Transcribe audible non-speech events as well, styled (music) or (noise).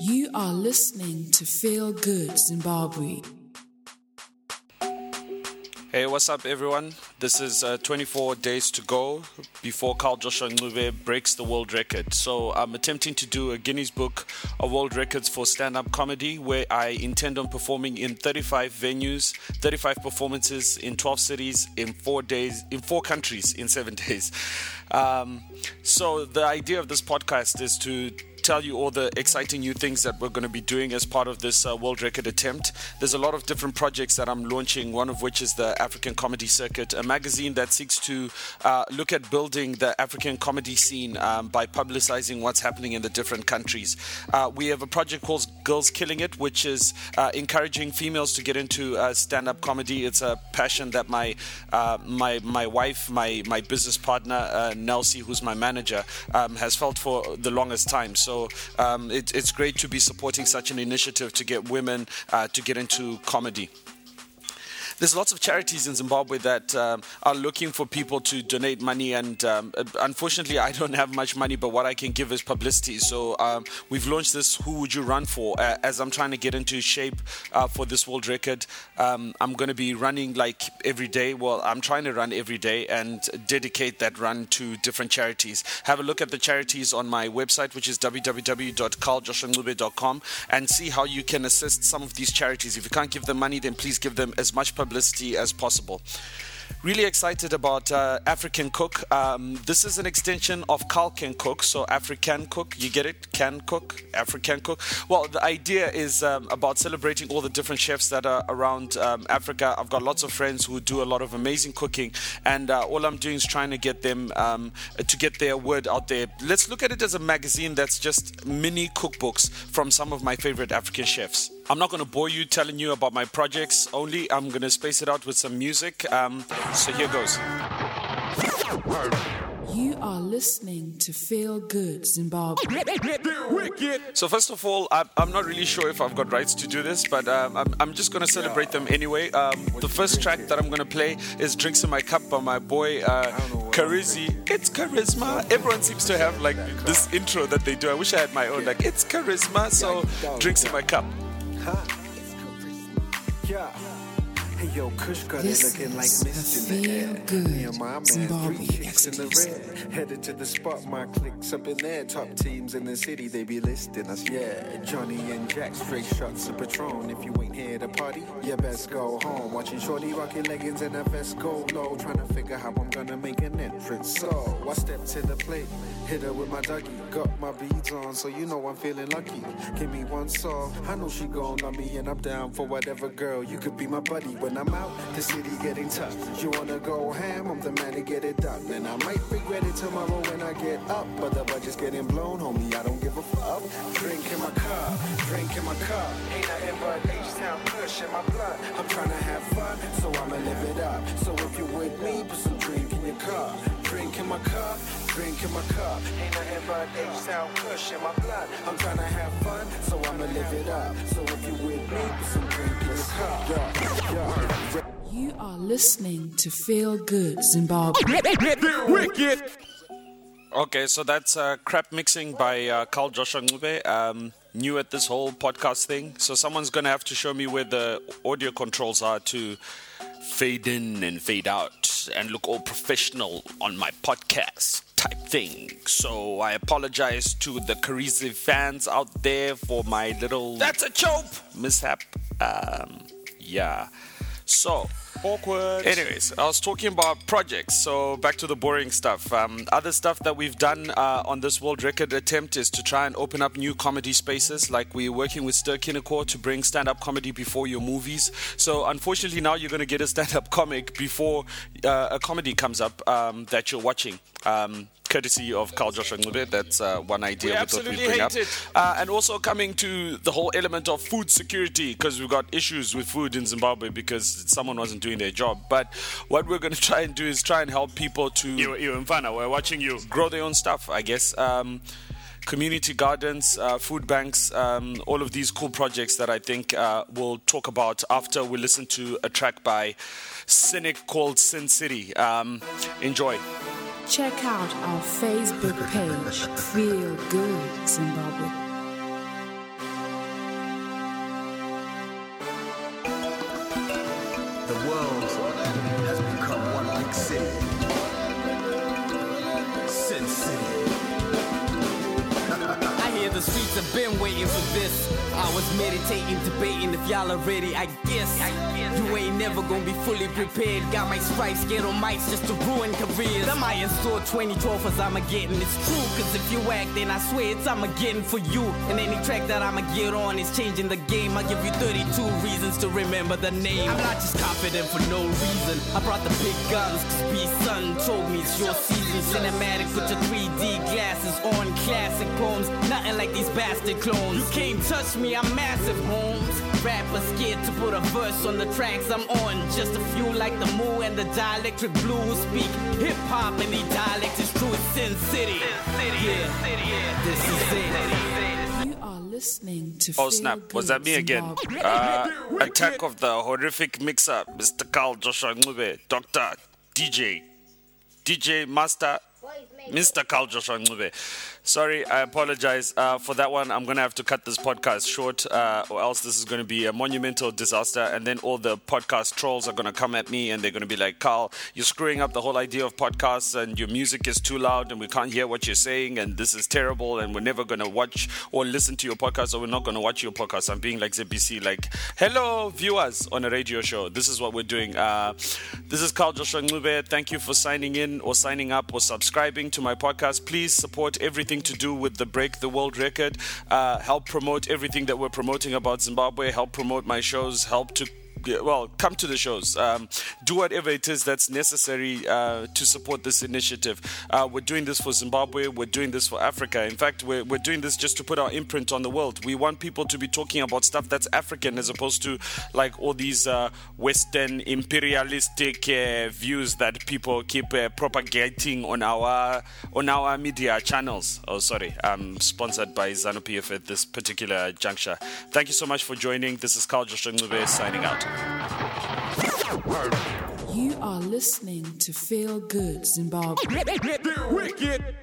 You are listening to Feel Good Zimbabwe. Hey, what's up, everyone? This is uh, 24 days to go before Carl Joshua Ncube breaks the world record. So I'm attempting to do a Guinness Book of World Records for stand-up comedy, where I intend on performing in 35 venues, 35 performances in 12 cities in four days, in four countries in seven (laughs) days. Um, so the idea of this podcast is to tell you all the exciting new things that we're going to be doing as part of this uh, world record attempt. There's a lot of different projects that I'm launching, one of which is the African Comedy Circuit, a magazine that seeks to uh, look at building the African comedy scene um, by publicizing what's happening in the different countries. Uh, we have a project called Girls Killing It, which is uh, encouraging females to get into uh, stand up comedy. It's a passion that my, uh, my, my wife, my, my business partner, Nelsie, who's my manager, um, has felt for the longest time. So um, it, it's great to be supporting such an initiative to get women uh, to get into comedy there's lots of charities in Zimbabwe that um, are looking for people to donate money, and um, unfortunately, I don't have much money, but what I can give is publicity. So um, we've launched this "Who Would You Run For?" Uh, as I'm trying to get into shape uh, for this world record. Um, I'm going to be running like every day. Well, I'm trying to run every day and dedicate that run to different charities. Have a look at the charities on my website, which is www.carljoshuancube.com, and see how you can assist some of these charities. If you can't give them money, then please give them as much publicity publicity as possible. Really excited about uh, African Cook. Um, this is an extension of Can Cook, so African Cook. You get it? Can Cook, African Cook. Well, the idea is um, about celebrating all the different chefs that are around um, Africa. I've got lots of friends who do a lot of amazing cooking, and uh, all I'm doing is trying to get them um, to get their word out there. Let's look at it as a magazine that's just mini cookbooks from some of my favorite African chefs. I'm not going to bore you telling you about my projects only. I'm going to space it out with some music. Um, so here goes. You are listening to Feel Good Zimbabwe. So first of all, I'm, I'm not really sure if I've got rights to do this, but um, I'm, I'm just going to celebrate them anyway. Um, the first track that I'm going to play is "Drinks in My Cup" by my boy uh, Charizzy. It's charisma. Everyone seems to have like this intro that they do. I wish I had my own. Like it's charisma. So "Drinks in My Cup." Yeah. Hey yo, Kush got This it looking like is mist in the air. Good Me and my man, Zimbabwe three chicks in the red. Headed to the spot, my clicks up in there. Top teams in the city, they be listing us, yeah. Johnny and Jack, straight shots of Patron. If you ain't here to party, you best go home. Watching Shorty rocking leggings and a vest go low. Trying to figure how I'm gonna make an entrance. So I step to the plate, hit her with my dougie. Got my beads on, so you know I'm feeling lucky. Give me one song, I know she gon' love me, and I'm down for whatever girl. You could be my buddy when I'm out. The city getting tough. You wanna go ham? I'm the man to get it done. And I might regret it tomorrow when I get up. But the budget's getting blown, homie. I don't give a fuck. Drink in my cup, drink in my cup. Ain't nothing but H-Town push in my blood. I'm trying to have fun, so I'ma live it up. So if you're with me, put some drink in your cup. Drink in my cup, drink in my cup. Ain't nothing but H-Town push in my blood. I'm trying to have fun, so I'ma live it up. So if you're with me, put some drink in your cup. Yeah, yeah. You are listening to Feel Good Zimbabwe. Okay, so that's uh, crap mixing by uh, Carl Joshua Ncube. Um, new at this whole podcast thing, so someone's gonna have to show me where the audio controls are to fade in and fade out and look all professional on my podcast type thing. So I apologize to the Charizzy fans out there for my little that's a choke mishap. Um, yeah. So Awkward. Anyways, I was talking about projects, so back to the boring stuff. Um, other stuff that we've done uh, on this world record attempt is to try and open up new comedy spaces. Like we're working with Ster-Kinekor to bring stand up comedy before your movies. So, unfortunately, now you're going to get a stand up (laughs) comic before uh, a comedy comes up um, that you're watching. Um, courtesy of Carl Joshua Ncube. That's uh, one idea We we, thought we'd bring up. Uh, and also coming to the whole element of food security because we've got issues with food in Zimbabwe because someone wasn't doing their job. But what we're going (laughs) to try and do is try and help people to You, you, Mfana, we're watching you. grow their own stuff, I guess. Um, community gardens, uh, food banks, um, all of these cool projects that I think uh, we'll talk about after we listen to a track by Cynic called Sin City. Um, enjoy. Check out our Facebook page, Feel Good Zimbabwe. Been waiting for this. I was meditating, debating if y'all are ready. I guess you ain't never gonna be fully prepared. Got my stripes, get on mics just to ruin careers. I might install 20 trophies, I'ma getting it's true. Cause if you act, then I swear it's I'm getting for you. And any track that I'ma get on is changing the game. I'll give you 32 reasons to remember the name. I'm not just confident for no reason. I brought the big guns, cause B Sun told me it's your season. Cinematic, put your 3D glasses on, classic poems. Nothing like these bastard clones. You can't touch me, I'm massive, Holmes. Rappers scared to put a verse on the tracks I'm on. Just a few like the Moo and the Dielectric Blue who speak hip hop and the dialect is true. It's Sin City. Yeah, this is it. You are listening to Oh snap, was that me again? Uh, attack of the horrific mixer, Mr. Carl Joshua Ncube, Dr. DJ, DJ Master, Boys make Mr. Carl Joshua Ncube. Sorry, I apologize uh, for that one. I'm going to have to cut this podcast short, uh, or else this is going to be a monumental disaster. And then all the podcast trolls are going to come at me and they're going to be like, Carl, you're screwing up the whole idea of podcasts, and your music is too loud, and we can't hear what you're saying, and this is terrible, and we're never going to watch or listen to your podcast, or we're not going to watch your podcast. I'm being like ZBC, like, hello, viewers on a radio show. This is what we're doing. Uh, this is Carl Joshua Ncube. Thank you for signing in or signing up or subscribing to my podcast. Please support everything to do with the Break the World Record. Uh, help promote everything that we're promoting about Zimbabwe. Help promote my shows. Help to well, come to the shows. Um, do whatever it is that's necessary uh, to support this initiative. Uh, we're doing this for Zimbabwe. We're doing this for Africa. In fact, we're, we're doing this just to put our imprint on the world. We want people to be talking about stuff that's African as opposed to like all these uh, Western imperialistic uh, views that people keep uh, propagating on our on our media channels. Oh, sorry, I'm sponsored by Zanu PF at this particular juncture. Thank you so much for joining. This is Carl Joshua signing out. You are listening to Feel Good Zimbabwe. Wicked.